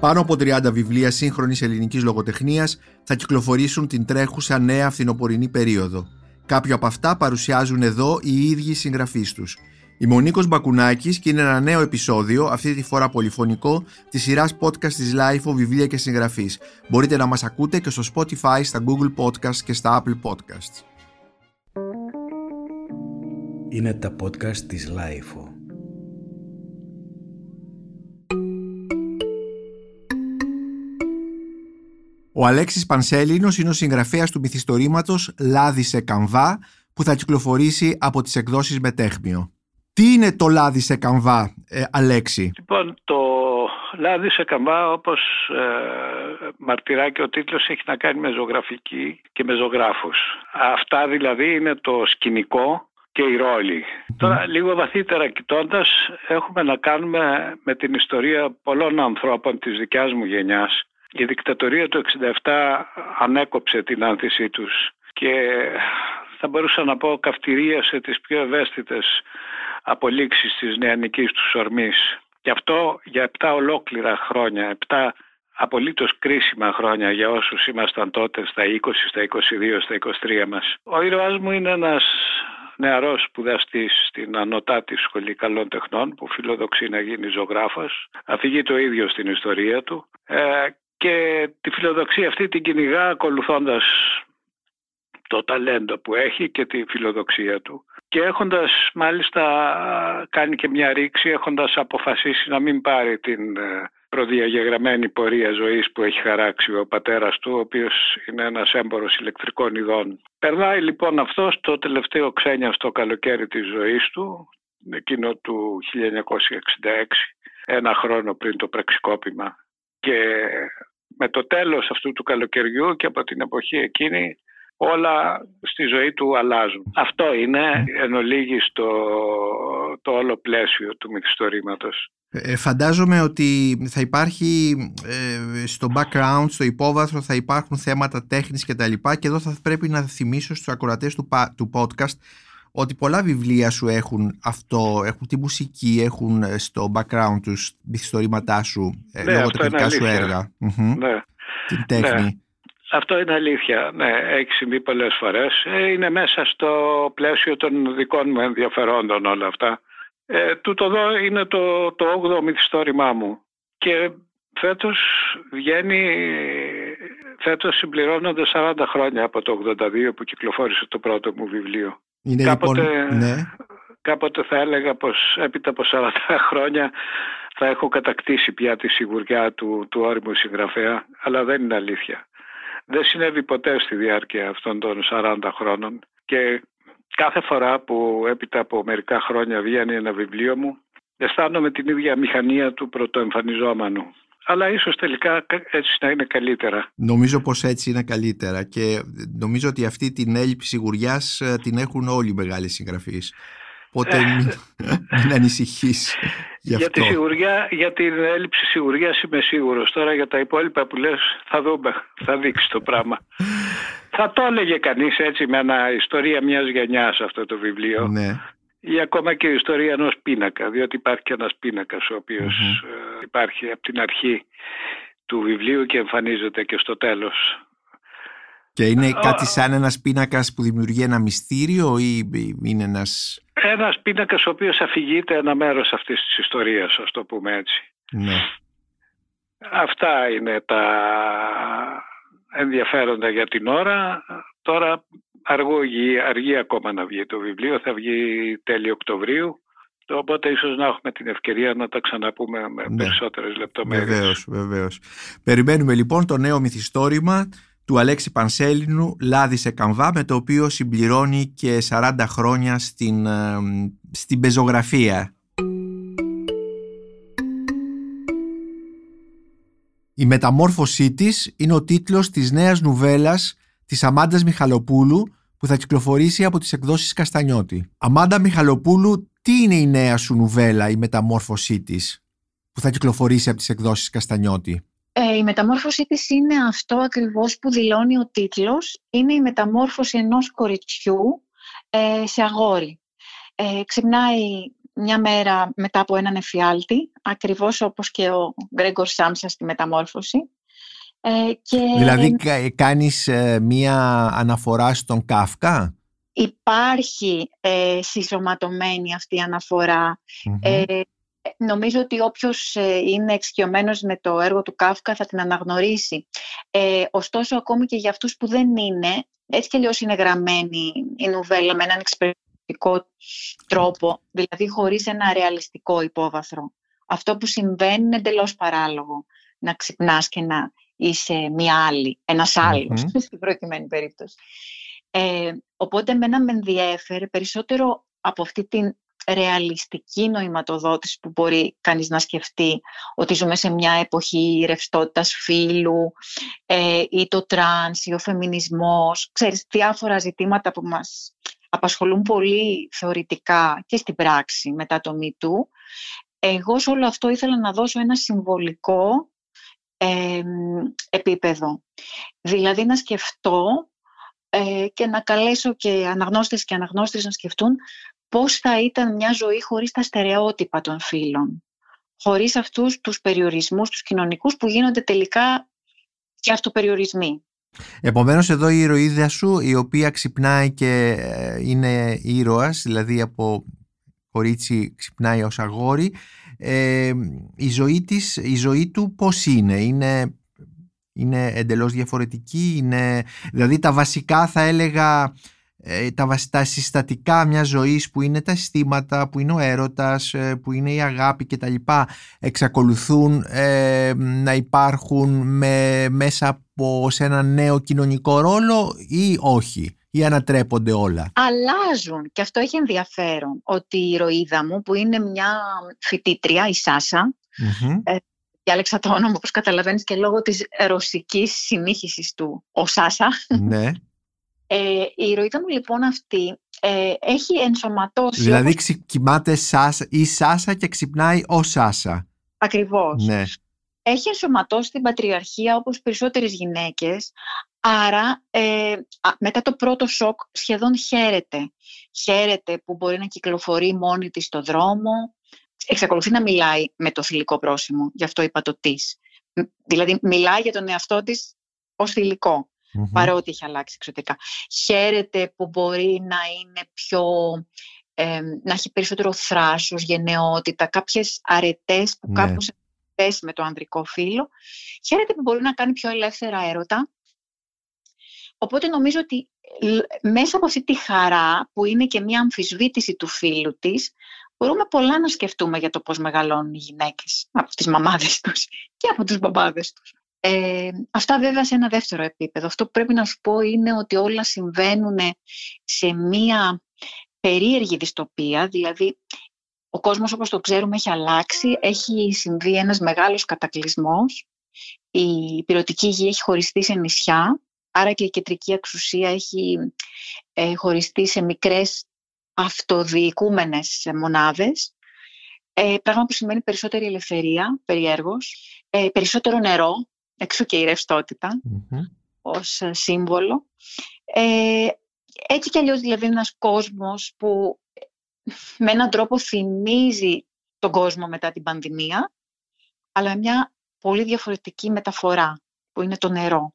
Πάνω από 30 βιβλία σύγχρονης ελληνικής λογοτεχνίας θα κυκλοφορήσουν την τρέχουσα νέα φθινοπορεινή περίοδο. Κάποια από αυτά παρουσιάζουν εδώ οι ίδιοι συγγραφείς τους. Η Μονίκος Μπακουνάκης και είναι ένα νέο επεισόδιο, αυτή τη φορά πολυφωνικό, της σειράς podcast της LIFO Βιβλία και Συγγραφής. Μπορείτε να μας ακούτε και στο Spotify, στα Google Podcasts και στα Apple Podcasts. Είναι τα podcast της LIFO. Ο Αλέξης Πανσέλινος είναι ο συγγραφέας του μυθιστορήματος «Λάδι σε καμβά» που θα κυκλοφορήσει από τις εκδόσεις Μετέχμιο. Τι είναι το λάδι σε καμβά, ε, Αλέξη; Λοιπόν, το λάδι σε καμβά, όπως ε, μαρτυρά και ο τίτλος, έχει να κάνει με ζωγραφική και με ζωγράφους. Αυτά δηλαδή είναι το σκηνικό και η ρόλη. Τώρα, λίγο βαθύτερα κοιτώντας, έχουμε να κάνουμε με την ιστορία πολλών ανθρώπων της δικιάς μου γενιάς. Η δικτατορία του 67 ανέκοψε την άνθησή τους και θα μπορούσα να πω καυτηρίασε τις πιο ευαίσθητες απολύξεις της νεανικής τους ορμής. Και αυτό για 7 ολόκληρα χρόνια, 7 απολύτως κρίσιμα χρόνια για όσους ήμασταν τότε στα 20, στα 22, στα 23 μας. Ο ήρωάς μου είναι ένας νεαρός σπουδαστής στην Ανωτάτη Σχολή Καλών Τεχνών που φιλοδοξεί να γίνει ζωγράφος. Αφηγεί το ίδιο στην ιστορία του ε, και τη φιλοδοξία αυτή την κυνηγά ακολουθώντας το ταλέντο που έχει και τη φιλοδοξία του και έχοντας μάλιστα κάνει και μια ρήξη έχοντας αποφασίσει να μην πάρει την ε, προδιαγεγραμμένη πορεία ζωής που έχει χαράξει ο πατέρας του ο οποίος είναι ένας έμπορος ηλεκτρικών ειδών. Περνάει λοιπόν αυτός το τελευταίο ξένιαστο καλοκαίρι της ζωής του εκείνο του 1966 ένα χρόνο πριν το πραξικόπημα και με το τέλος αυτού του καλοκαιριού και από την εποχή εκείνη όλα στη ζωή του αλλάζουν. Αυτό είναι εν ολίγης το, το όλο πλαίσιο του μυθιστορήματος. Ε, φαντάζομαι ότι θα υπάρχει ε, στο background, στο υπόβαθρο θα υπάρχουν θέματα τέχνης και τα λοιπά και εδώ θα πρέπει να θυμίσω στους ακροατές του, του podcast ότι πολλά βιβλία σου έχουν αυτό, έχουν τη μουσική, έχουν ε, στο background τους μυθιστορήματά σου, ε, ναι, λόγω τεχνικά σου έργα. Ναι. Την τέχνη. Ναι. Αυτό είναι αλήθεια. Ναι, έχει συμβεί πολλές φορές. Ε, είναι μέσα στο πλαίσιο των δικών μου ενδιαφερόντων όλα αυτά. Ε, τούτο εδώ είναι το, το 8ο μυθιστόρημά μου. Και φέτος βγαίνει, φέτος συμπληρώνονται 40 χρόνια από το 82 που κυκλοφόρησε το πρώτο μου βιβλίο. Είναι κάποτε, λοιπόν, ναι. κάποτε θα έλεγα πως έπειτα από 40 χρόνια θα έχω κατακτήσει πια τη σιγουριά του, του όριμου συγγραφέα, αλλά δεν είναι αλήθεια. Δεν συνέβη ποτέ στη διάρκεια αυτών των 40 χρόνων και κάθε φορά που έπειτα από μερικά χρόνια βγαίνει ένα βιβλίο μου αισθάνομαι την ίδια μηχανία του πρωτοεμφανιζόμενου. Αλλά ίσως τελικά έτσι να είναι καλύτερα. Νομίζω πως έτσι είναι καλύτερα και νομίζω ότι αυτή την έλλειψη σιγουριάς ε, την έχουν όλοι οι μεγάλοι συγγραφείς. Οπότε ε, μην, μην ανησυχείς γι' αυτό. Για, τη σιγουριά, για την έλλειψη σιγουριάς είμαι σίγουρος. Τώρα για τα υπόλοιπα που λες θα δούμε, θα δείξει το πράγμα. θα το έλεγε κανείς έτσι με ένα ιστορία μιας γενιάς αυτό το βιβλίο. Ναι. Ή ακόμα και η ιστορία ενός πίνακα, διότι υπάρχει και ένας πίνακας ο οποιος ε, υπάρχει από την αρχή του βιβλίου και εμφανίζεται και στο τέλος. Και είναι κάτι σαν ένας πίνακας που δημιουργεί ένα μυστήριο ή είναι ένας... Ένας πίνακας ο οποίος αφηγείται ένα μέρος αυτής της ιστορίας, ας το πούμε έτσι. Ναι. Αυτά είναι τα ενδιαφέροντα για την ώρα. Τώρα αργεί, αργεί ακόμα να βγει το βιβλίο, θα βγει τέλη Οκτωβρίου. Οπότε ίσως να έχουμε την ευκαιρία να τα ξαναπούμε με ναι. περισσότερες λεπτομέρειες. Βεβαίως, βεβαίως. Περιμένουμε λοιπόν το νέο μυθιστόρημα του Αλέξη Πανσέλινου «Λάδι σε καμβά» με το οποίο συμπληρώνει και 40 χρόνια στην, ε, στην πεζογραφία. Η μεταμόρφωσή της είναι ο τίτλος της νέας νουβέλας της Αμάντας Μιχαλοπούλου που θα κυκλοφορήσει από τις εκδόσεις Καστανιώτη. Αμάντα Μιχαλοπούλου, τι είναι η νέα σου νουβέλα, η μεταμόρφωσή της που θα κυκλοφορήσει από τις εκδόσεις Καστανιώτη; Ε, η μεταμόρφωσή της είναι αυτό ακριβώς που δηλώνει ο τίτλος. Είναι η μεταμόρφωση ενός κοριτσιού ε, σε αγόρι. Ε, ξυπνάει μια μέρα μετά από έναν εφιάλτη, ακριβώς όπως και ο Γκρέγκορ Σάμσα στη μεταμόρφωση. Ε, και... Δηλαδή κάνεις ε, μία αναφορά στον Κάφκα; Υπάρχει ε, συσσωματωμένη αυτή η αναφορα Ε, νομίζω ότι όποιος ε, είναι εξοικειωμένος με το έργο του Κάφκα θα την αναγνωρίσει. Ε, ωστόσο, ακόμη και για αυτούς που δεν είναι, έτσι και αλλιώς είναι γραμμένη η νουβέλα με έναν εξυπηρετικό τρόπο, δηλαδή χωρίς ένα ρεαλιστικό υπόβαθρο. Αυτό που συμβαίνει είναι εντελώς παράλογο να ξυπνάς και να είσαι μία άλλη, ένας άλλος, mm-hmm. στην προκειμένη περίπτωση. Ε, οπότε εμένα με ενδιέφερε περισσότερο από αυτή την ρεαλιστική νοηματοδότηση που μπορεί κανείς να σκεφτεί ότι ζούμε σε μια εποχή ρευστότητας φύλου ε, ή το τρανς ή ο φεμινισμός, ξέρεις, διάφορα ζητήματα που μας απασχολούν πολύ θεωρητικά και στην πράξη μετά το MeToo. Εγώ σε όλο αυτό ήθελα να δώσω ένα συμβολικό επίπεδο. Δηλαδή να σκεφτώ ε, και να καλέσω και αναγνώστες και αναγνώστες να σκεφτούν πώς θα ήταν μια ζωή χωρίς τα στερεότυπα των φίλων. Χωρίς αυτούς τους περιορισμούς, τους κοινωνικούς που γίνονται τελικά και αυτοπεριορισμοί. Επομένως εδώ η ηρωίδα σου η οποία ξυπνάει και ε, είναι ήρωας, δηλαδή από κορίτσι ξυπνάει ως αγόρι, ε, η, ζωή της, η ζωή του πώς είναι, είναι, είναι εντελώς διαφορετική, είναι, δηλαδή τα βασικά θα έλεγα ε, τα, τα συστατικά μιας ζωής που είναι τα αισθήματα, που είναι ο έρωτας, ε, που είναι η αγάπη και τα λοιπά εξακολουθούν ε, να υπάρχουν με, μέσα από σε ένα νέο κοινωνικό ρόλο ή όχι; Ή ανατρέπονται όλα; Αλλάζουν και αυτό έχει ενδιαφέρον ότι η ηρωίδα μου που είναι μια φοιτήτρια, η Σάσα, mm-hmm. διάλεξα το όνομα όπως καταλαβαίνεις και λόγω της ρωσικής συνήχησης του ο Σάσα. Ναι. Ε, η ηρωίδα μου λοιπόν αυτή ε, έχει ενσωματώσει... Δηλαδή όπως... κοιμάται Σάσα, η Σάσα και ξυπνάει ο Σάσα. Ακριβώς. Ναι. Έχει ενσωματώσει την πατριαρχία όπως περισσότερες γυναίκες, άρα ε, μετά το πρώτο σοκ σχεδόν χαίρεται. Χαίρεται που μπορεί να κυκλοφορεί μόνη της στο δρόμο, εξακολουθεί να μιλάει με το θηλυκό πρόσημο, γι' αυτό είπα το της. Δηλαδή μιλάει για τον εαυτό της ως θηλυκό mm παρότι έχει αλλάξει εξωτικά. Χαίρεται που μπορεί να είναι πιο, να έχει περισσότερο θράσος, γενναιότητα, κάποιες αρετές που ναι. κάπως πέσει με το ανδρικό φύλλο. Χαίρεται που μπορεί να κάνει πιο ελεύθερα έρωτα. Οπότε νομίζω ότι μέσα από αυτή τη χαρά που είναι και μια αμφισβήτηση του φίλου της, μπορούμε πολλά να σκεφτούμε για το πώς μεγαλώνουν οι γυναίκες από τις μαμάδες τους και από τους μπαμπάδες τους. Ε, αυτά βέβαια σε ένα δεύτερο επίπεδο. Αυτό που πρέπει να σου πω είναι ότι όλα συμβαίνουν σε μία περίεργη δυστοπία, δηλαδή ο κόσμος όπως το ξέρουμε έχει αλλάξει, έχει συμβεί ένας μεγάλος κατακλυσμός, η πυρωτική γη έχει χωριστεί σε νησιά, άρα και η κεντρική εξουσία έχει ε, χωριστεί σε μικρές αυτοδιοικούμενες μονάδες, ε, πράγμα που σημαίνει περισσότερη ελευθερία, περιέργως, ε, περισσότερο νερό, εξού και η ρευστότητα ως ε, σύμβολο. Ε, έτσι κι αλλιώς δηλαδή ένας κόσμος που με έναν τρόπο θυμίζει τον κόσμο μετά την πανδημία, αλλά με μια πολύ διαφορετική μεταφορά, που είναι το νερό.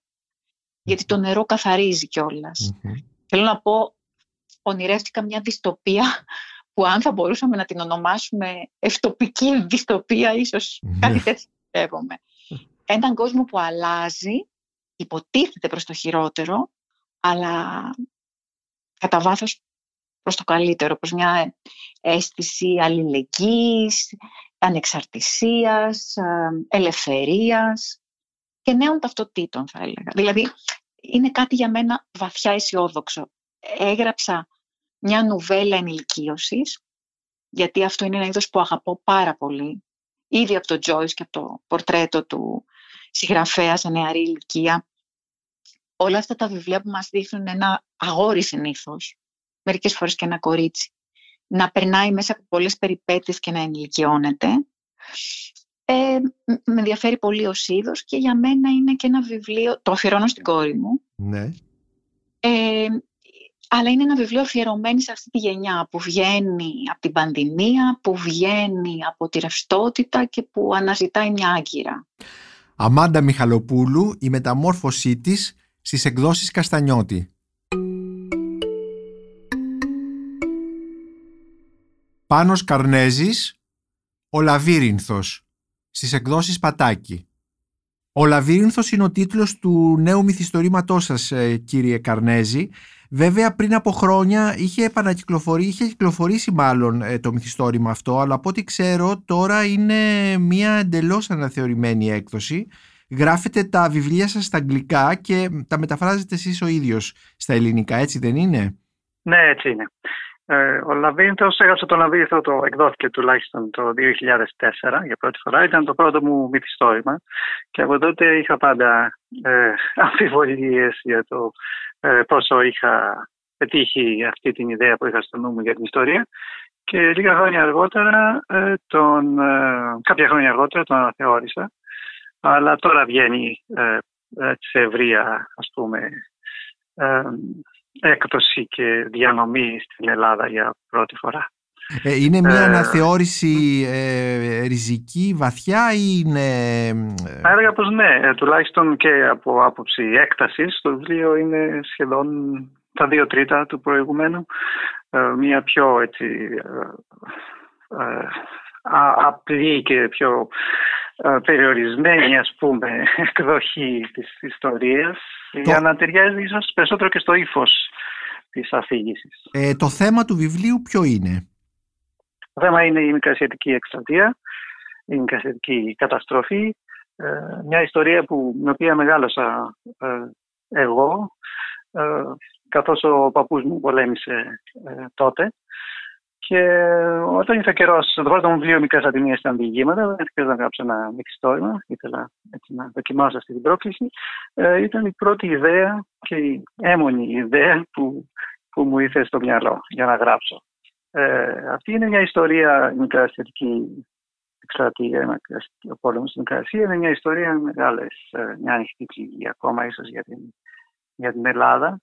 Γιατί το νερό καθαρίζει Θέλω να πω, ονειρεύτηκα μια δυστοπία που αν θα μπορούσαμε να την ονομάσουμε ευτοπική δυστοπία, ίσως κάτι τέτοιο πιστεύομαι. Έναν κόσμο που αλλάζει, υποτίθεται προς το χειρότερο, αλλά κατά βάθος προς το καλύτερο, προς μια αίσθηση αλληλεγγύης, ανεξαρτησίας, ελευθερίας και νέων ταυτοτήτων θα έλεγα. Δηλαδή είναι κάτι για μένα βαθιά αισιόδοξο. Έγραψα μια νουβέλα ενηλικίωσης, γιατί αυτό είναι ένα είδος που αγαπώ πάρα πολύ, ήδη από τον Τζόις και από το πορτρέτο του συγγραφέα σε νεαρή ηλικία. Όλα αυτά τα βιβλία που μας δείχνουν ένα αγόρι συνήθως, μερικές φορές και ένα κορίτσι, να περνάει μέσα από πολλές περιπέτειες και να ενηλικιώνεται. Ε, με ενδιαφέρει πολύ ο είδος και για μένα είναι και ένα βιβλίο, το αφιερώνω στην κόρη μου. Ναι. Ε, αλλά είναι ένα βιβλίο αφιερωμένο σε αυτή τη γενιά που βγαίνει από την πανδημία, που βγαίνει από τη ρευστότητα και που αναζητάει μια άγκυρα. Αμάντα Μιχαλοπούλου, η μεταμόρφωσή της στις εκδόσεις Καστανιώτη. Πάνος Καρνέζης, ο Λαβύρινθος, στις εκδόσεις Πατάκη. Ο Λαβύρινθος είναι ο τίτλος του νέου μυθιστορήματός σας, ε, κύριε Καρνέζη. Βέβαια πριν από χρόνια είχε επανακυκλοφορήσει, είχε κυκλοφορήσει μάλλον ε, το μυθιστόρημα αυτό, αλλά από ό,τι ξέρω τώρα είναι μια εντελώς αναθεωρημένη έκδοση. Γράφετε τα βιβλία σας στα αγγλικά και τα μεταφράζετε εσείς ο ίδιος στα ελληνικά, έτσι δεν είναι; Ναι, έτσι είναι. Ε, ο Λαβύρινθος, έγραψε τον Λαβύρινθο, το εκδόθηκε τουλάχιστον το 2004 για πρώτη φορά. Ήταν το πρώτο μου μυθιστόρημα και από τότε είχα πάντα ε, αμφιβολίες για το ε, πόσο είχα πετύχει αυτή την ιδέα που είχα στο νου μου για την ιστορία. Και λίγα χρόνια αργότερα, ε, τον, ε, κάποια χρόνια αργότερα τον αναθεώρησα. Αλλά τώρα βγαίνει ε, σε ευρεία, ας πούμε, έκδοση και διανομή στην Ελλάδα για πρώτη φορά. Ε, είναι μια ε, αναθεώρηση ε, ριζική, βαθιά ή είναι... Θα έλεγα πως ναι, ε, τουλάχιστον και από άποψη έκτασης. Το βιβλίο είναι σχεδόν τα δύο τρίτα του προηγουμένου. μια πιο έτσι, απλή και πιο περιορισμένη ας πούμε εκδοχή της ιστορίας για να ταιριάζει ίσως περισσότερο και στο ύφος της αφήγησης. Ε, το θέμα του βιβλίου ποιο είναι; Το θέμα είναι η μικρασιατική εκστρατεία, η μικρασιατική καταστροφή, ε, μια ιστορία που, με οποία μεγάλωσα ε, εγώ, ε, καθώς ο παππούς μου πολέμησε τότε. Και όταν ήρθε καιρός, το πρώτο μου βιβλίο Μικρές Ατιμίες ήταν διηγήματα. Δεν ήθελα να γράψω ένα μυθιστόρημα. Ήθελα έτσι, να δοκιμάσω αυτή την πρόκληση. Ε, ήταν η πρώτη ιδέα και η έμονη ιδέα που, που μου ήρθε στο μυαλό για να γράψω. Ε, αυτή είναι μια ιστορία, η μικρασιατική εκστρατεία, ο πόλεμος στην Μικρασία. Είναι μια ιστορία μεγάλες, ε, μια ανοιχτή πληγή ακόμα ίσως για την, για την Ελλάδα.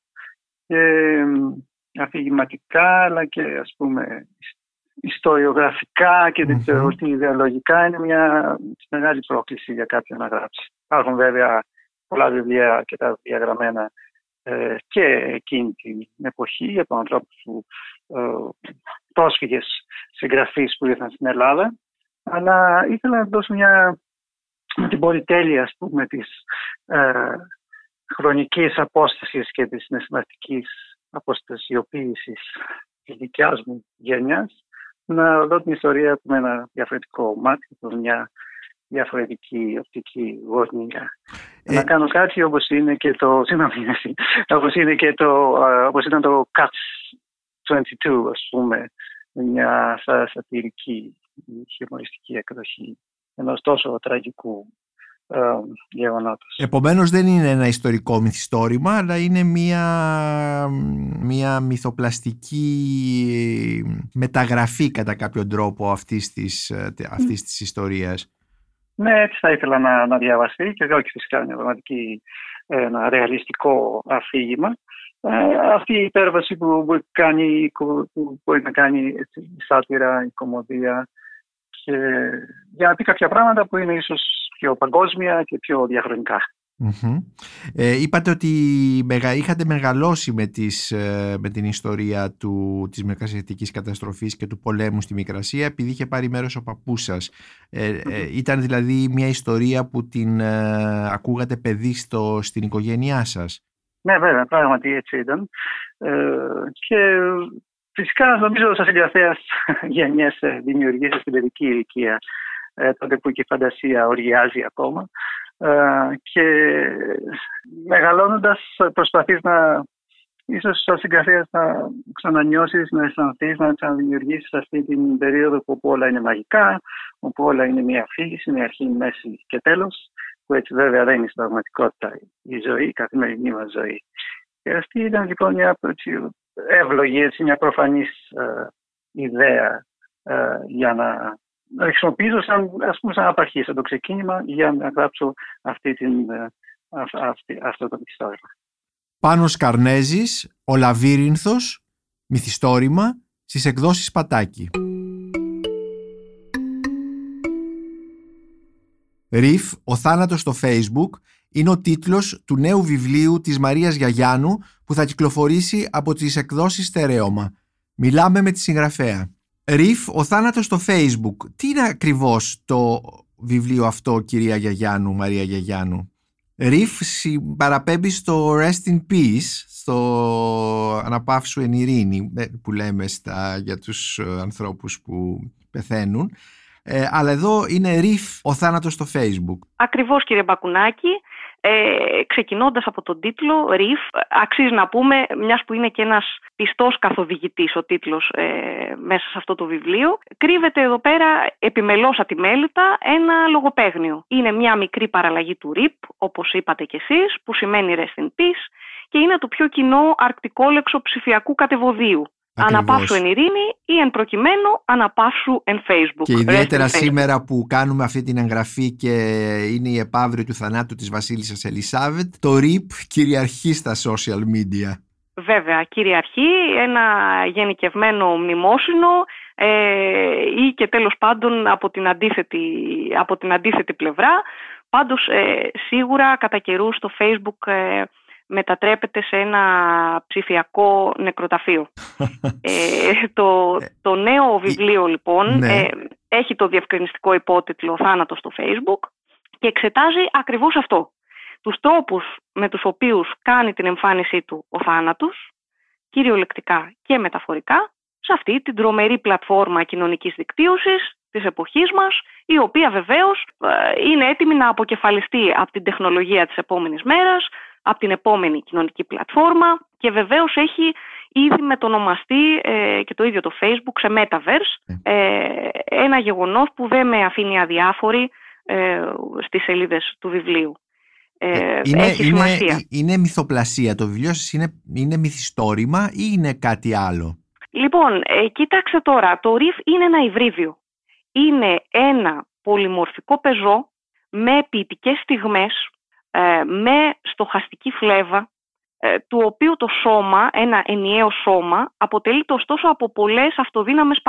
Και, αφηγηματικά αλλά και ας πούμε ιστοριογραφικά και δεν ξέρω ότι ιδεολογικά. Είναι μια μεγάλη πρόκληση για κάποιον να γράψει. Υπάρχουν βέβαια πολλά βιβλία και τα διαγραμμένα ε, και εκείνη την εποχή από ανθρώπους που ε, πρόσφυγες συγγραφείς που ήρθαν στην Ελλάδα. Αλλά ήθελα να δώσω μια με την πολυτέλεια ας πούμε της ε, χρονικής απόστασης και της συναισθηματικής αποστασιοποίησης της δικιάς μου γενιά να δω την ιστορία με ένα διαφορετικό μάτι, από μια διαφορετική οπτική γωνία. Ε... Να κάνω κάτι όπως είναι και το, όπως είναι και το, όπως ήταν το Cuts 22, ας πούμε, μια σατυρική, χιουμοριστική εκδοχή ενός τόσο τραγικού γεγονότος. Επομένως δεν είναι ένα ιστορικό μυθιστόρημα, αλλά είναι μια, μια μυθοπλαστική μεταγραφή κατά κάποιον τρόπο αυτής της, αυτής της ιστορίας. Ναι, έτσι θα ήθελα να, να διαβαστεί και όχι φυσικά μια πραγματική ένα ρεαλιστικό αφήγημα. Ε, αυτή η υπέρβαση που μπορεί, κάνει, που μπορεί να κάνει έτσι, η σάτυρα, η κομμωδία και για να πει κάποια πράγματα που είναι ίσως πιο παγκόσμια και πιο διαχρονικα Ε, είπατε ότι είχατε μεγαλώσει με, τις, ε, με την ιστορία του, της Μικρασιατικής καταστροφής και του πολέμου στη Μικρασία επειδή είχε πάρει μέρος ο παππούς σας. Ε, ε ήταν δηλαδή μια ιστορία που την ακούγατε παιδί στο, στην οικογένειά σας; Ναι βέβαια, πράγματι έτσι ήταν. και φυσικά νομίζω σας εγγραφέας γενιές δημιουργήσεις στην παιδική ηλικία ε, τότε που και η φαντασία οργιάζει ακόμα. Ε, και μεγαλώνοντας προσπαθείς να ίσως σαν συγγραφέας να ξανανιώσεις, να αισθανθείς, να ξαναδημιουργήσεις αυτή την περίοδο που όλα είναι μαγικά, όπου όλα είναι μια αφήγηση, μια αρχή, μέση και τέλος, που έτσι βέβαια δεν είναι στην πραγματικότητα η ζωή, η καθημερινή μας ζωή. Και αυτή ήταν λοιπόν μια εύλογη, έτσι, μια προφανής ε, ιδέα ε, για να χρησιμοποιήσω σαν, ας πούμε, σαν απαρχή, σαν το ξεκίνημα για να γράψω αυτή την, ε, αυτή, αυτό το μυθιστόρημα. Πάνος Καρνέζης, Ο Λαβύρινθος, μυθιστόρημα, στις εκδόσεις Πατάκη. Ριφ, ο θάνατος στο Facebook, είναι ο τίτλος του νέου βιβλίου της Μαρίας Γιαγιάννου που θα κυκλοφορήσει από τις εκδόσεις Στερέωμα. Μιλάμε με τη συγγραφέα. Ριφ, ο θάνατος στο Facebook. Τι είναι ακριβώς το βιβλίο αυτό, κυρία Γιαγιάννου, Μαρία Γιαγιάννου; Ριφ παραπέμπει στο Rest in Peace, στο αναπαύσου εν ειρήνη ε, που λέμε στα, για τους ε, ανθρώπους που πεθαίνουν. Ε, αλλά εδώ είναι ριφ ο θάνατος στο facebook. Ακριβώς κύριε Μπακουνάκη. Ε, ξεκινώντας από τον τίτλο ΡΙΦ, αξίζει να πούμε, μιας που είναι και ένας πιστός καθοδηγητής ο τίτλος ε, μέσα σε αυτό το βιβλίο, κρύβεται εδώ πέρα επιμελώς ατιμέλητα ένα λογοπαίγνιο. Είναι μια μικρή παραλλαγή του ΡΙΠ, όπως είπατε κι εσείς, που σημαίνει Rest in Peace και είναι το πιο κοινό αρκτικόλεξο ψηφιακού κατεβοδίου. Αναπάσου εν ειρήνη ή εν προκειμένου αναπάσου εν facebook. Και ιδιαίτερα σήμερα που κάνουμε αυτή την εγγραφή και είναι η επαύριο του θανάτου της βασίλισσας Ελισάβετ, το RIP κυριαρχεί στα social media. Βέβαια, κυριαρχεί ένα γενικευμένο μνημόσυνο ε, ή και τέλος πάντων από την αντίθετη, από την αντίθετη πλευρά. Πάντως ε, σίγουρα κατά καιρού στο facebook... Ε, μετατρέπεται σε ένα ψηφιακό νεκροταφείο. ε, το, ε, το νέο βιβλίο λοιπόν ναι. ε, έχει το διευκρινιστικό υπότιτλο «Θάνατος στο Facebook» και εξετάζει ακριβώς αυτό. Τους τρόπους με τους οποίους κάνει την εμφάνισή του ο θάνατος, κυριολεκτικά και μεταφορικά, σε αυτή την τρομερή πλατφόρμα κοινωνικής δικτύωσης της εποχής μας, η οποία βεβαίως ε, είναι έτοιμη να αποκεφαλιστεί από την τεχνολογία της επόμενης μέρας, από την επόμενη κοινωνική πλατφόρμα και βεβαίως έχει ήδη μετονομαστεί ε, και το ίδιο το Facebook σε Metaverse, ναι. ε, ένα γεγονός που δεν με αφήνει αδιάφορη ε, στις σελίδες του βιβλίου. Ε, είναι, έχει σημασία. Είναι, είναι μυθοπλασία το βιβλίο σας, είναι, είναι μυθιστόρημα ή είναι κάτι άλλο; Λοιπόν, ε, κοίταξε τώρα, το ΡΙΦ είναι ένα υβρίδιο. Είναι ένα πολυμορφικό πεζό με ποιητικές στιγμές ε, με στοχαστική φλέβα, ε, του οποίου το σώμα, ένα ενιαίο σώμα, αποτελείται ωστόσο από πολλές αυτοδύναμες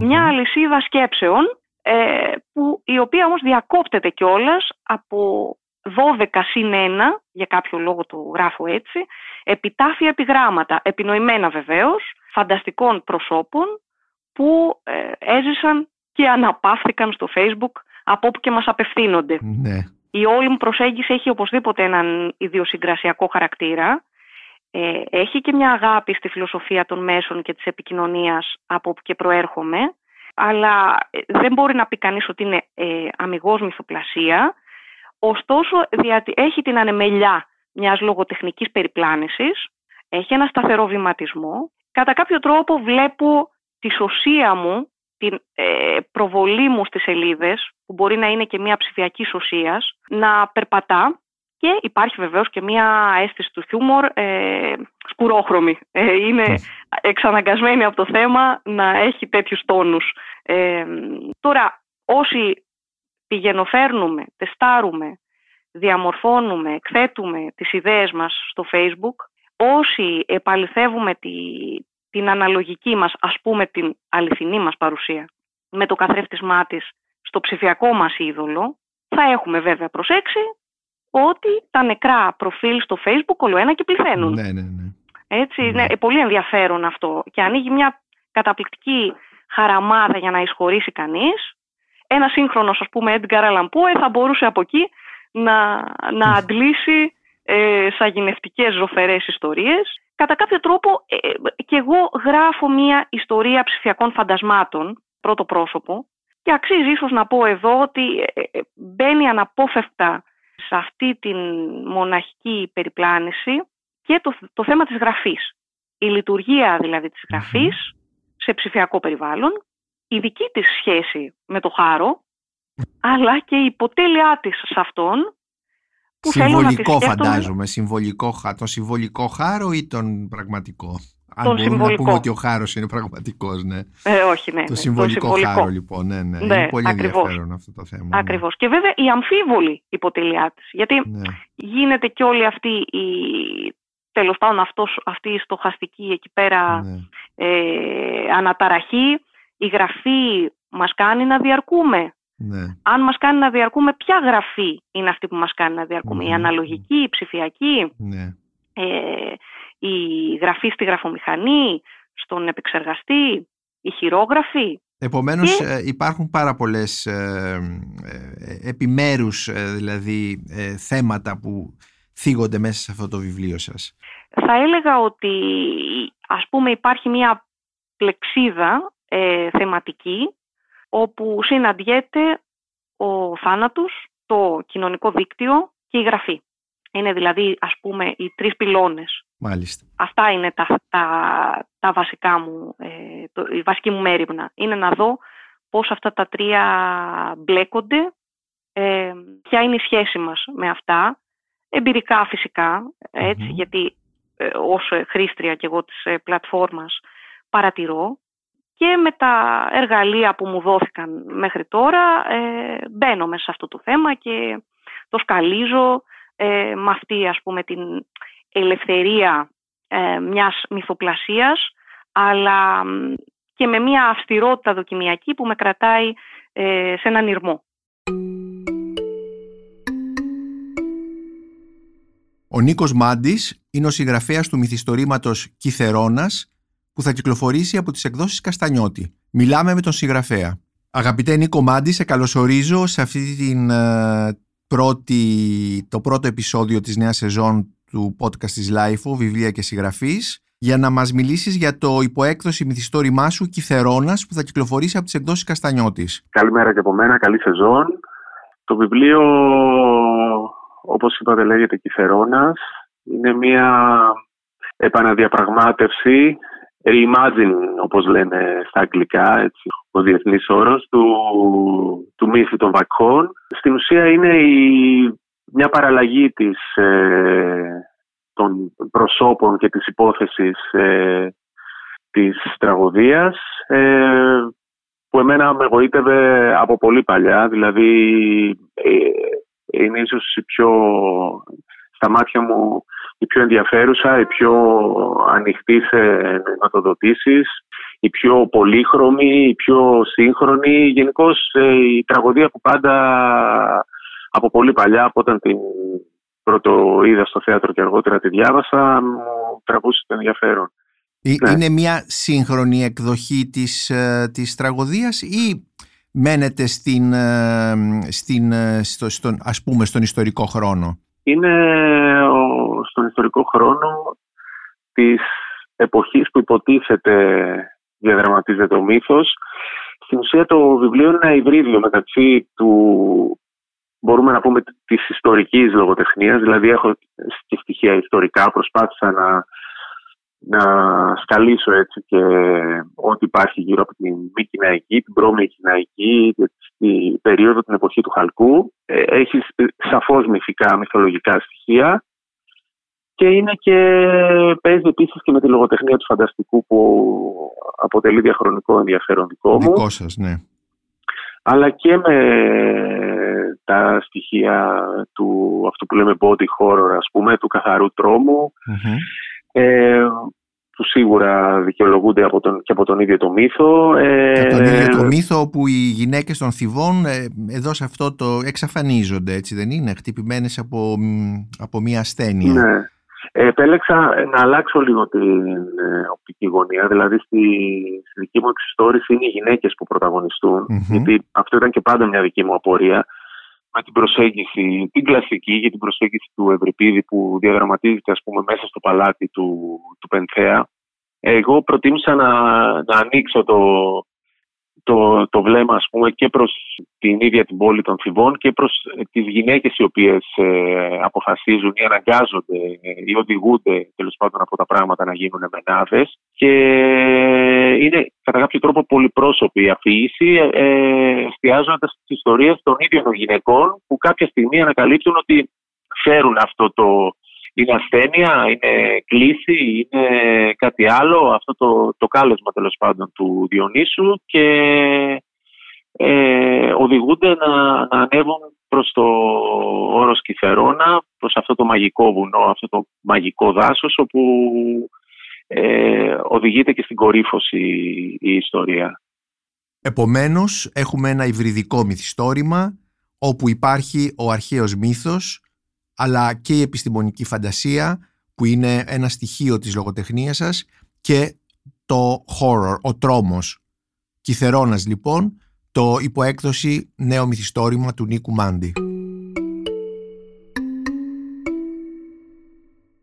Μια αλυσίδα σκέψεων, ε, που, η οποία όμως διακόπτεται κιόλας από 12 συν 1, για κάποιο λόγο το γράφω έτσι, επιτάφια επιγράμματα, επινοημένα βεβαίως, φανταστικών προσώπων, που έζησαν και αναπαύθηκαν στο facebook από όπου και μας απευθύνονται. Ναι η όλη μου προσέγγιση έχει οπωσδήποτε έναν ιδιοσυγκρασιακό χαρακτήρα. Ε, έχει και μια αγάπη στη φιλοσοφία των μέσων και της επικοινωνίας από όπου και προέρχομαι, αλλά ε, δεν μπορεί να πει κανείς ότι είναι ε, αμυγός μυθοπλασία. Ωστόσο, έχει την ανεμελιά μιας λογοτεχνικής περιπλάνησης, έχει ένα σταθερό βηματισμό. Κατά κάποιο τρόπο βλέπω τη σωσία μου την ε, προβολή μου στις σελίδες, που μπορεί να είναι και μια ψηφιακής σωσίας, να περπατά και υπάρχει βεβαίως και μια αίσθηση του χιούμορ ε, σκουρόχρωμη. Ε, είναι ναι. εξαναγκασμένη από το θέμα να έχει τέτοιους τόνους. Ε, τώρα, όσοι πηγαινοφέρνουμε, τεστάρουμε, διαμορφώνουμε, εκθέτουμε τις ιδέες μας στο Facebook, όσοι επαληθεύουμε τη, την αναλογική μας, ας πούμε την αληθινή μας παρουσία με το καθρέφτισμά της στο ψηφιακό μας είδωλο, θα έχουμε βέβαια προσέξει ότι τα νεκρά προφίλ στο facebook όλο ένα και πληθαίνουν. Ναι, ναι, ναι. Έτσι, είναι ναι. πολύ ενδιαφέρον αυτό και ανοίγει μια καταπληκτική χαραμάδα για να εισχωρήσει κανείς. Ένα σύγχρονος, ας πούμε, Edgar Allan Poe θα μπορούσε από εκεί να, να αντλήσει ε, σαγηνευτικές ζωφερές ιστορίες κατά κάποιο τρόπο ε, και εγώ γράφω μια ιστορία ψηφιακών φαντασμάτων, πρώτο πρόσωπο, και αξίζει ίσως να πω εδώ ότι ε, ε, μπαίνει αναπόφευκτα σε αυτή την μοναχική περιπλάνηση και το, το θέμα της γραφής. Η λειτουργία δηλαδή της γραφής σε ψηφιακό περιβάλλον, η δική της σχέση με το χάρο, αλλά και η υποτέλειά της σε αυτόν συμβολικό φαντάζομαι, συμβολικό, τον συμβολικό χάρο ή τον πραγματικό; Αν τον μπορούμε να πούμε ότι ο χάρος είναι πραγματικός, ναι. Ε, όχι, ναι. Το ναι. συμβολικό, το χάρο, λοιπόν, ναι, ναι. ναι είναι πολύ ακριβώς. ενδιαφέρον αυτό το θέμα. Ακριβώς. Ναι. Και βέβαια η αμφίβολη υποτελειά τη. Γιατί ναι. γίνεται και όλη αυτή η, τέλος πάντων αυτός, αυτή η στοχαστική εκεί πέρα Ναι. ε, αναταραχή, η γραφή μας κάνει να διαρκούμε. Ναι. Αν μας κάνει να διαρκούμε, ποια γραφή είναι αυτή που μας κάνει να διαρκούμε. Η Μμμ. αναλογική, η ψηφιακή, Ναι. ε, η γραφή στη γραφομηχανή, στον επεξεργαστή, η χειρόγραφη. Επομένως Και- ε, υπάρχουν πάρα πολλές ε, ε, επιμέρους ε, δηλαδή ε, θέματα που θίγονται μέσα σε αυτό το βιβλίο σας. Θα έλεγα ότι ας πούμε υπάρχει μια πλεξίδα ε, θεματική όπου συναντιέται ο θάνατος, το κοινωνικό δίκτυο και η γραφή. Είναι δηλαδή ας πούμε οι τρεις πυλώνες. Μάλιστα. Αυτά είναι τα, τα, τα βασικά μου, ε, το, η βασική μου μέρημνα. Είναι να δω πώς αυτά τα τρία μπλέκονται, ε, ποια είναι η σχέση μας με αυτά, εμπειρικά φυσικά, έτσι, Μμμ. γιατί ε, ως ε, χρήστρια και εγώ της ε, πλατφόρμας παρατηρώ και με τα εργαλεία που μου δόθηκαν μέχρι τώρα ε, μπαίνω μέσα σε αυτό το θέμα και το σκαλίζω ε, με αυτή ας πούμε την ελευθερία ε, μιας μυθοπλασίας αλλά μ, και με μια αυστηρότητα δοκιμιακή που με κρατάει ε, σε έναν ήρμο. Ο Νίκος Μάντης είναι ο συγγραφέας του μυθιστορήματος Κιθερώνας που θα κυκλοφορήσει από τις εκδόσεις Καστανιώτη. Μιλάμε με τον συγγραφέα. Αγαπητέ Νίκο Μάντη, σε καλωσορίζω σε αυτή την ε, πρώτη, το πρώτο επεισόδιο της νέας σεζόν του podcast της LIFO, βιβλία και συγγραφής, για να μας μιλήσεις για το υποέκδοση μυθιστόρημά σου Κιθερώνας που θα κυκλοφορήσει από τις εκδόσεις Καστανιώτης. Καλημέρα και από μένα, καλή σεζόν. Το βιβλίο, όπως είπατε, λέγεται Κιθερώνας. Είναι μια επαναδιαπραγμάτευση, reimagine όπως λένε στα αγγλικά, έτσι, ο διεθνής όρος, του, του μύθου των βακχών. Στην ουσία είναι η, μια παραλλαγή της, ε, των προσώπων και της υπόθεσης ε, της τραγωδίας ε, που εμένα με εγωίτευε από πολύ παλιά, δηλαδή ε, είναι ίσως η πιο, στα μάτια μου η πιο ενδιαφέρουσα, η πιο ανοιχτή σε νοηματοδοτήσεις, η πιο πολύχρωμη, η πιο σύγχρονη, γενικώς η τραγωδία που πάντα από πολύ παλιά, από όταν την πρώτο είδα στο θέατρο και αργότερα τη διάβασα, μου τραβούσε το ενδιαφέρον. Ναι. Είναι μια σύγχρονη εκδοχή της, της τραγωδίας ή μένετε στην, στην, στο, στον, ας πούμε στον ιστορικό χρόνο; Είναι ο, στον ιστορικό χρόνο της εποχής που υποτίθεται διαδραματίζεται ο μύθος. Στην ουσία το βιβλίο είναι ένα υβρίδιο μεταξύ του μπορούμε να πούμε της ιστορικής λογοτεχνίας, δηλαδή έχω και στοιχεία ιστορικά, προσπάθησα να να σκαλίσω έτσι και ό,τι υπάρχει γύρω από την μη κοιναϊκή, την πρώμη κοιναϊκή, την περίοδο, την εποχή του Χαλκού. Έχει σαφώς μυθικά, μυθολογικά στοιχεία και είναι και παίζει επίσης και με τη λογοτεχνία του φανταστικού που αποτελεί διαχρονικό ενδιαφέρον δικό μου. Δικό σας, ναι. Αλλά και με τα στοιχεία του αυτού που λέμε body horror, ας πούμε, του καθαρού τρόμου. Mm-hmm ε, που σίγουρα δικαιολογούνται από τον, και από τον ίδιο το μύθο. Ε, από τον ίδιο το μύθο όπου οι γυναίκες των θηβών ε, εδώ σε αυτό το εξαφανίζονται, έτσι δεν είναι, χτυπημένες από, από μια ασθένεια. Ναι. Επέλεξα να αλλάξω λίγο την ε, οπτική γωνία, δηλαδή στη, στη δική μου εξιστόρηση είναι οι γυναίκες που πρωταγωνιστούν, mm-hmm. γιατί αυτό ήταν και πάντα μια δική μου απορία με την προσέγγιση, την κλασική για την προσέγγιση του Ευρυπίδη που διαδραματίζεται ας πούμε μέσα στο παλάτι του, του Πενθέα. Εγώ προτίμησα να, να ανοίξω το, το, το βλέμμα ας πούμε και προς την ίδια την πόλη των Θηβών και προς τις γυναίκες οι οποίες ε, αποφασίζουν ή αναγκάζονται ή οδηγούνται τέλος πάντων από τα πράγματα να γίνουν μενάδες. Και είναι κατά κάποιο τρόπο πολυπρόσωπη η αφήγηση ε, εστιάζοντας στις ιστορίες των ίδιων των γυναικών που κάποια στιγμή ανακαλύπτουν ότι φέρουν αυτό το είναι ασθένεια, είναι κλίση, είναι κάτι άλλο, αυτό το, το κάλεσμα τέλος πάντων του Διονύσου και ε, οδηγούνται να, να ανέβουν προς το όρος Κιθερώνα, προς αυτό το μαγικό βουνό, αυτό το μαγικό δάσος όπου ε, οδηγείται και στην κορύφωση η ιστορία. Επομένως έχουμε ένα υβριδικό μυθιστόρημα όπου υπάρχει ο αρχαίος μύθος αλλά και η επιστημονική φαντασία που είναι ένα στοιχείο της λογοτεχνίας σας και το horror, ο τρόμος. Κιθερώνας λοιπόν, το υποέκδοση νέο μυθιστόρημα του Νίκου Μάντι.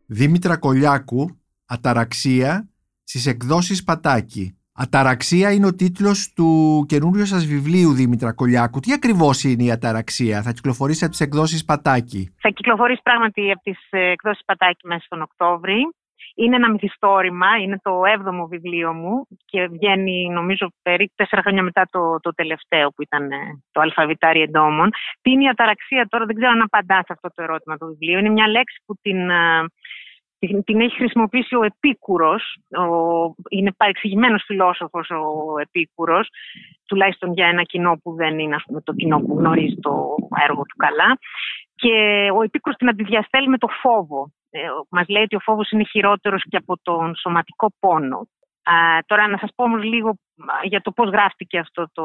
Δήμητρα Κολιάκου, Αταραξία, στις εκδόσεις Πατάκη. Αταραξία είναι ο τίτλος του καινούριου σας βιβλίου Δήμητρα Κολιάκου. Τι ακριβώς είναι η αταραξία, θα κυκλοφορήσει από τις εκδόσεις Πατάκη. Θα κυκλοφορήσει πράγματι από τις ε, εκδόσεις Πατάκη μέσα στον Οκτώβρη. Είναι ένα μυθιστόρημα, είναι το έβδομο βιβλίο μου και βγαίνει νομίζω περίπου τέσσερα χρόνια μετά το, το τελευταίο που ήταν ε, το αλφαβητάρι εντόμων. Τι είναι η αταραξία τώρα, δεν ξέρω αν απαντά σε αυτό το ερώτημα το βιβλίο. Είναι μια λέξη που την, ε, την, την έχει χρησιμοποιήσει ο Επίκουρος, ο, είναι παρεξηγημένος φιλόσοφος ο Επίκουρος, τουλάχιστον για ένα κοινό που δεν είναι πούμε, το κοινό που γνωρίζει το έργο του καλά. Και ο Επίκουρος την αντιδιαστέλει με το φόβο. Ε, μας λέει ότι ο φόβος είναι χειρότερος και από τον σωματικό πόνο. Τώρα να σας πω όμως λίγο για το πώς γράφτηκε αυτό το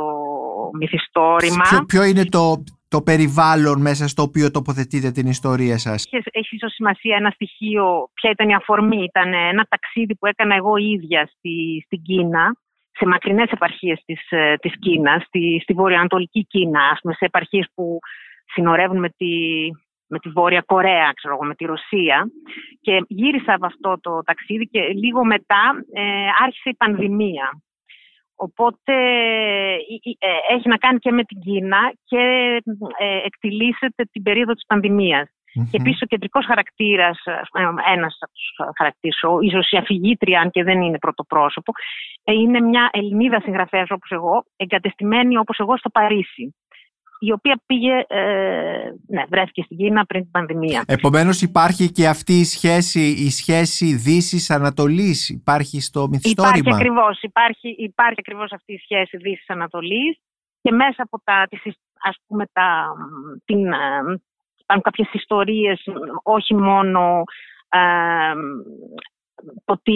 μυθιστόρημα. Ποιο, ποιο είναι το, το περιβάλλον μέσα στο οποίο τοποθετείτε την ιστορία σας; Έχει, έχει ίσως σημασία ένα στοιχείο, ποια ήταν η αφορμή. Ήταν ένα ταξίδι που έκανα εγώ ίδια στη, στην Κίνα, σε μακρινές επαρχίες της, ε, της Κίνας, στη, στη βορειοανατολική Κίνα, ας πούμε, σε επαρχίες που συνορεύουν με τη, με τη Βόρεια Κορέα, ξέρω με τη Ρωσία. Και γύρισα από αυτό το ταξίδι και λίγο μετά ε, άρχισε η πανδημία. Οπότε ε, ε, έχει να κάνει και με την Κίνα και ε, εκτιλήσεται την περίοδο της πανδημιας Και επίσης ο κεντρικός χαρακτήρας, ένας από τους χαρακτήρες, ίσω η αφηγήτρια, αν και δεν είναι πρωτοπρόσωπο, είναι μια Ελληνίδα συγγραφέας όπως εγώ, εγκατεστημένη όπως εγώ στο Παρίσι η οποία πήγε, ε, ναι, βρέθηκε στην Κίνα πριν την πανδημία. Επομένως υπάρχει και αυτή η σχέση, η σχέση Δύσης-Ανατολής, υπάρχει στο μυθιστόρημα. Υπάρχει ακριβώς, υπάρχει, υπάρχει ακριβώς αυτή η σχέση Δύσης-Ανατολής και μέσα από τα, τις, ας πούμε, τα, την, ε, υπάρχουν κάποιες ιστορίες, όχι μόνο ε, το τι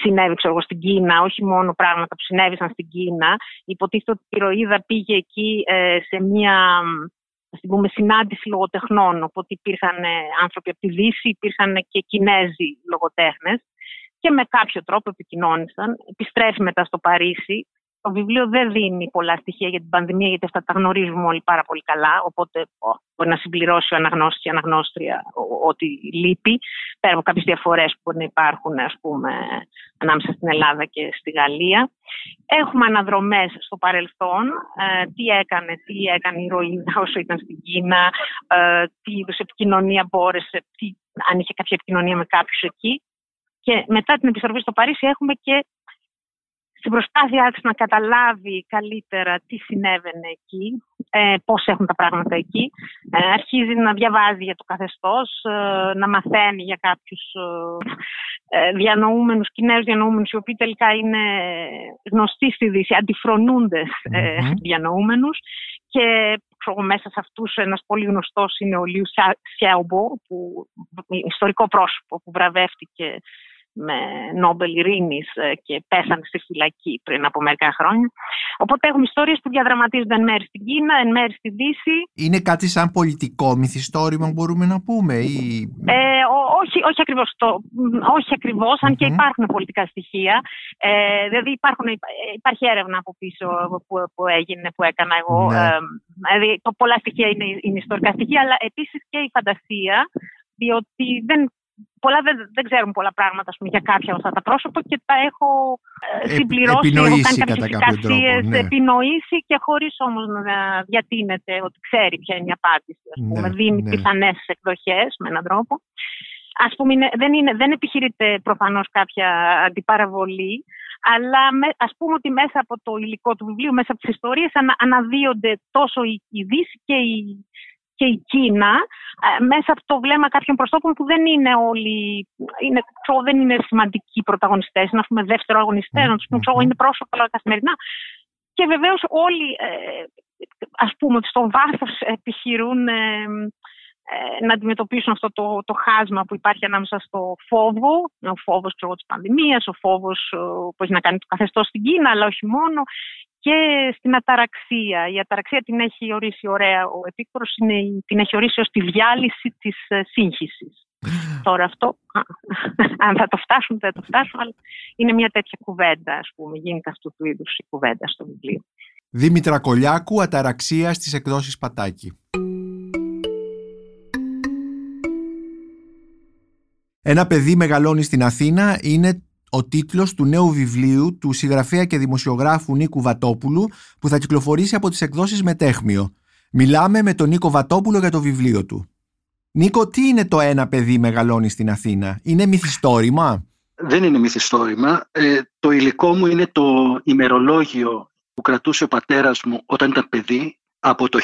συνέβη ξέρω, στην Κίνα, όχι μόνο πράγματα που συνέβησαν στην Κίνα. Υποτίθεται ότι η ηρωίδα πήγε εκεί ε, σε μια ας πούμε, συνάντηση λογοτεχνών, οπότε υπήρχαν ε, άνθρωποι από τη Δύση, υπήρχαν και Κινέζοι λογοτέχνες και με κάποιο τρόπο επικοινώνησαν. Επιστρέφει μετά στο Παρίσι το βιβλίο δεν δίνει πολλά στοιχεία για την πανδημία, γιατί αυτά τα γνωρίζουμε όλοι πάρα πολύ καλά. Οπότε μπορεί να συμπληρώσει ο αναγνώστης και αναγνώστρια ό,τι λείπει, πέρα από κάποιες διαφορές που μπορεί να υπάρχουν ας πούμε, ανάμεσα στην Ελλάδα και στη Γαλλία. Έχουμε αναδρομές στο παρελθόν. Ε, τι έκανε, τι έκανε η ροήνα όσο ήταν στην Κίνα, ε, τι είδους επικοινωνία μπόρεσε, τι, αν είχε κάποια επικοινωνία με κάποιους εκεί. Και μετά την επιστροφή στο Παρίσι έχουμε και στην προσπάθειά της να καταλάβει καλύτερα τι συνέβαινε εκεί, ε, πώς έχουν τα πράγματα εκεί. Ε, αρχίζει να διαβάζει για το καθεστώς, ε, να μαθαίνει για κάποιους ε, ε διανοούμενους, Κινέζους διανοούμενους, οι οποίοι τελικά είναι γνωστοί στη Δύση, αντιφρονούντες ε, διανοούμενους. Και ξέρω, μέσα σε αυτούς ένας πολύ γνωστός είναι ο Λιου Σιάουμπο, που, ιστορικό πρόσωπο που βραβεύτηκε με Νόμπελ Ειρήνης ε, και πέσανε στη φυλακή πριν από μερικά χρόνια. Οπότε έχουμε ιστορίες που διαδραματίζονται εν μέρει στην Κίνα, εν μέρει στη Δύση. Είναι κάτι σαν πολιτικό μυθιστόρημα, μπορούμε να πούμε, ή... ε, όχι, όχι ακριβώς. Όχι ακριβώς, αν και υπάρχουν πολιτικά στοιχεία. Ε, δηλαδή υπάρχουν, υπάρχει έρευνα από πίσω που, που έγινε, που έκανα εγώ. Ναι. Ε, δηλαδή, το πολλά στοιχεία είναι, είναι ιστορικά στοιχεία, αλλά επίσης και η φαντασία διότι δεν πολλά δεν, δεν ξέρουν πολλά πράγματα πούμε, για κάποια από αυτά τα πρόσωπα και τα έχω ε, συμπληρώσει, επινοήσει, έχω κάνει κάποιες ναι. επινοήσει και χωρίς όμως να διατείνεται ότι ξέρει ποια είναι η απάντηση. Ας πούμε. Ναι, Δίνει ναι. πιθανές εκδοχές με έναν τρόπο. Ας πούμε, δεν, είναι, δεν επιχειρείται προφανώς κάποια αντιπαραβολή, αλλά με, ας πούμε ότι μέσα από το υλικό του βιβλίου, μέσα από τις ιστορίες ανα, αναδύονται τόσο η, η Δύση και η, και η Κίνα ε, μέσα από το βλέμμα κάποιων προσώπων που δεν είναι όλοι, είναι, ξέρω, δεν είναι σημαντικοί πρωταγωνιστές, είναι ας πούμε δεύτερο αγωνιστές, να τους πούμε, ξέρω, είναι πρόσωπα αλλά καθημερινά. Και βεβαίως όλοι, ε, ας πούμε, ότι στο βάθος επιχειρούν ε, ε, να αντιμετωπίσουν αυτό το, το χάσμα που υπάρχει ανάμεσα στο φόβο, ο φόβος ξέρω, της πανδημίας, ο φόβος που έχει να κάνει το καθεστώς στην Κίνα, αλλά όχι μόνο, και στην αταραξία. Η αταραξία την έχει ορίσει ωραία ο Επίκορος, την έχει ορίσει ως τη διάλυση της ε, σύγχυσης. Τώρα αυτό, αν θα το φτάσουν, θα το φτάσουν, αλλά είναι μια τέτοια κουβέντα, ας πούμε, γίνεται αυτού του είδους η κουβέντα στο βιβλίο. Δήμητρα Κολιάκου, Αταραξία στις εκδόσεις Πατάκη. Ένα παιδί μεγαλώνει στην Αθήνα είναι ο τίτλος του νέου βιβλίου του συγγραφέα και δημοσιογράφου Νίκου Βατόπουλου που θα κυκλοφορήσει από τις εκδόσεις Μετέχμιο. Μιλάμε με τον Νίκο Βατόπουλο για το βιβλίο του. Νίκο, τι είναι το ένα παιδί μεγαλώνει στην Αθήνα, είναι μυθιστόρημα; Δεν είναι μυθιστόρημα. Ε, το υλικό μου είναι το ημερολόγιο που κρατούσε ο πατέρας μου όταν ήταν παιδί από το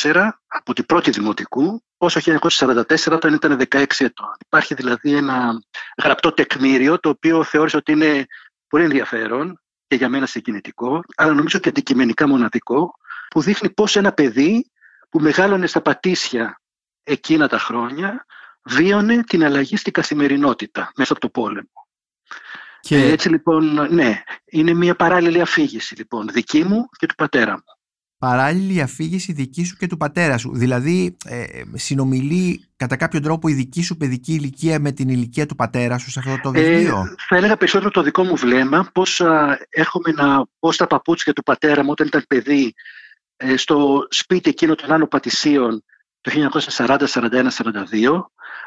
1934, από την πρώτη δημοτικού, όσο 1944 όταν ήταν 16 ετών. Υπάρχει δηλαδή ένα γραπτό τεκμήριο το οποίο θεώρησε ότι είναι πολύ ενδιαφέρον και για μένα συγκινητικό, αλλά νομίζω και αντικειμενικά μοναδικό, που δείχνει πώς ένα παιδί που μεγάλωνε στα πατήσια εκείνα τα χρόνια βίωνε την αλλαγή στην καθημερινότητα μέσα από το πόλεμο. Και... Ε, έτσι λοιπόν, ναι, είναι μια παράλληλη αφήγηση λοιπόν δική μου και του πατέρα μου παράλληλη αφήγηση δική σου και του πατέρα σου. Δηλαδή, ε, συνομιλεί κατά κάποιο τρόπο η δική σου παιδική ηλικία με την ηλικία του πατέρα σου σε αυτό το βιβλίο; Ε, θα έλεγα περισσότερο το δικό μου βλέμμα, πώς έχουμε να πω στα παπούτσια του πατέρα μου όταν ήταν παιδί ε, στο σπίτι εκείνο των Άνω Πατησίων το 1940, 41, 42.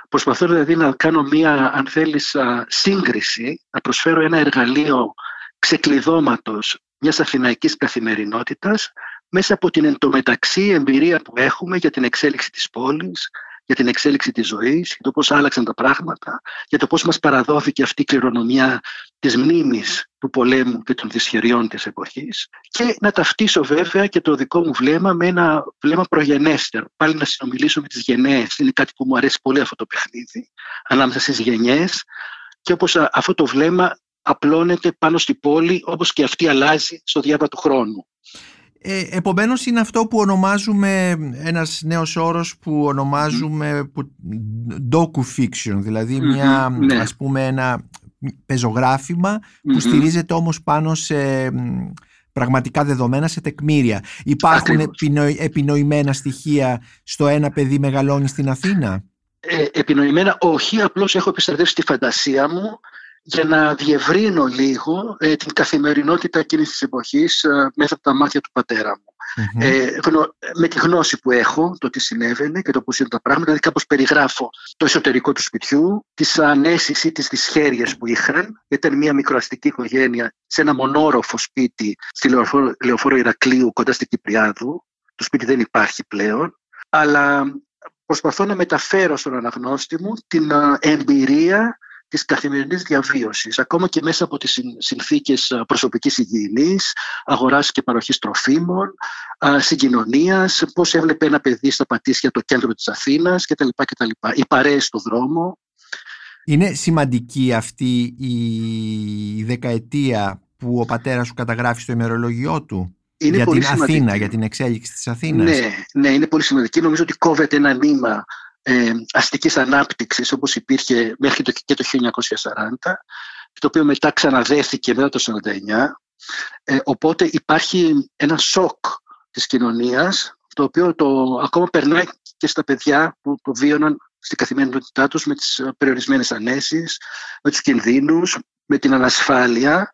Προσπαθώ δηλαδή να κάνω μία, αν θέλεις, σύγκριση, να προσφέρω ένα εργαλείο ξεκλειδώματος μιας αθηναϊκής καθημερινότητας μέσα από την εντωμεταξύ εμπειρία που έχουμε για την εξέλιξη της πόλης, για την εξέλιξη της ζωής, για το πώς άλλαξαν τα πράγματα, για το πώς μας παραδόθηκε αυτή η κληρονομιά της μνήμης του πολέμου και των δυσχεριών της εποχής και να ταυτίσω βέβαια και το δικό μου βλέμμα με ένα βλέμμα προγενέστερο. Πάλι να συνομιλήσω με τις γενναίες. Είναι κάτι που μου αρέσει πολύ αυτό το παιχνίδι, ανάμεσα στις γενιές και όπως αυτό το βλέμμα απλώνεται πάνω στη πόλη όπως και αυτή αλλάζει στο διάβα του χρόνου. Ε, επομένως είναι αυτό που ονομάζουμε ένας νέος όρος που ονομάζουμε docu-fiction, δηλαδή μια, ναι. ας πούμε ένα πεζογράφημα που στηρίζεται όμως πάνω σε πραγματικά δεδομένα, σε τεκμήρια. Υπάρχουν επινοημένα στοιχεία στο ένα παιδί μεγαλώνει στην Αθήνα; Ε, επινοημένα όχι, απλώς έχω επιστρατεύσει τη φαντασία μου για να διευρύνω λίγο ε, την καθημερινότητα εκείνης της εποχής ε, μέσα από τα μάτια του πατέρα μου. Ε, με τη γνώση που έχω, το τι συνέβαινε και το πώς είναι τα πράγματα, δηλαδή κάπως περιγράφω το εσωτερικό του σπιτιού, τις ανέσεις ή τις δυσχέρειες που είχαν. Ήταν μια μικροαστική οικογένεια σε ένα μονόροφο σπίτι στη λεωφόρο, λεωφόρο Ηρακλείου κοντά στην Κυπριάδου. Το σπίτι δεν υπάρχει πλέον, αλλά προσπαθώ να μεταφέρω στον αναγνώστη μου την εμπειρία της καθημερινής διαβίωσης, ακόμα και μέσα από τις συνθήκες προσωπικής υγιεινής, αγοράς και παροχής τροφίμων, συγκοινωνίας, πώς έβλεπε ένα παιδί στα πατήσια το κέντρο της Αθήνας κτλ. κτλ. Οι παρέες στο δρόμο. Είναι σημαντική αυτή η δεκαετία που ο πατέρας σου καταγράφει στο ημερολογιό του; Είναι για την Αθήνα, για την εξέλιξη της Αθήνας; Ναι, ναι, είναι πολύ σημαντική. Νομίζω ότι κόβεται ένα νήμα ε, αστικής ανάπτυξης όπως υπήρχε μέχρι το, και το 1940 το οποίο μετά ξαναδέθηκε μετά το 1949 ε, οπότε υπάρχει ένα σοκ της κοινωνίας το οποίο το, ακόμα περνάει και στα παιδιά που το βίωναν στην καθημερινότητά τους με τις περιορισμένες ανέσεις, με τους κινδύνους, με την ανασφάλεια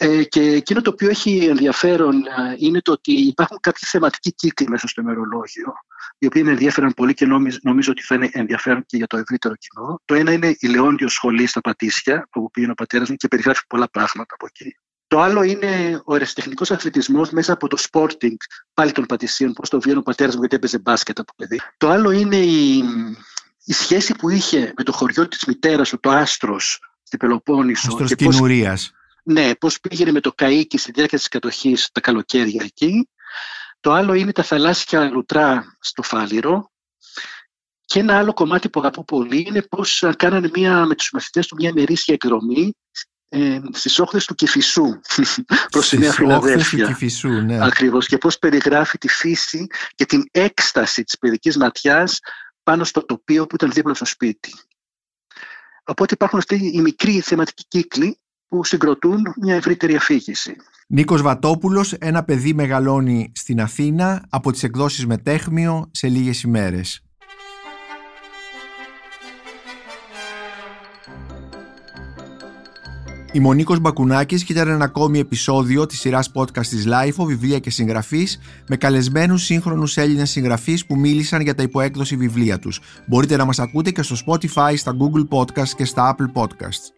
ε, και εκείνο το οποίο έχει ενδιαφέρον ε, είναι το ότι υπάρχουν κάποιοι θεματικοί κύκλοι μέσα στο ημερολόγιο οι οποίοι με ενδιαφέρον πολύ και νομίζω, νομίζω ότι θα είναι ενδιαφέρον και για το ευρύτερο κοινό. Το ένα είναι η Λεόντιος Σχολή στα Πατήσια, που πήγαινε ο πατέρας μου και περιγράφει πολλά πράγματα από εκεί. Το άλλο είναι ο ερασιτεχνικό αθλητισμός μέσα από το sporting πάλι των Πατησίων, πώς το βιώνει ο πατέρας μου, γιατί έπαιζε μπάσκετ από παιδί. Το άλλο είναι η, η σχέση που είχε με το χωριό της μητέρας του, το Άστρος, στην Πελοπόννησο. Άστρος Κινουρία. Ναι, πώς πήγαινε με το καίκι στη διάρκεια της κατοχής τα καλοκαίρια εκεί το άλλο είναι τα θαλάσσια λουτρά στο Φάληρο. Και ένα άλλο κομμάτι που αγαπώ πολύ είναι πώς κάνανε μια, με τους μαθητές του μια μερίσια εκδρομή ε, στις όχθες του Κηφισού προς τη Νέα Φιλαδέλφια. Του Κηφισού, ναι. Ακριβώς. Και πώς περιγράφει τη φύση και την έκσταση της παιδικής ματιάς πάνω στο τοπίο που ήταν δίπλα στο σπίτι. Οπότε υπάρχουν αυτοί οι μικροί θεματικοί κύκλοι που συγκροτούν μια ευρύτερη αφήγηση. Νίκος Βατόπουλος, ένα παιδί μεγαλώνει στην Αθήνα από τις εκδόσεις Μετέχμιο σε λίγες ημέρες. Η Μονίκος Μπακουνάκης και ήταν ένα ακόμη επεισόδιο της σειράς podcast της LIFO, βιβλία και συγγραφής, με καλεσμένους σύγχρονους Έλληνες συγγραφείς που μίλησαν για τα υποέκδοση βιβλία τους. Μπορείτε να μας ακούτε και στο Spotify, στα Google Podcasts και στα Apple Podcasts.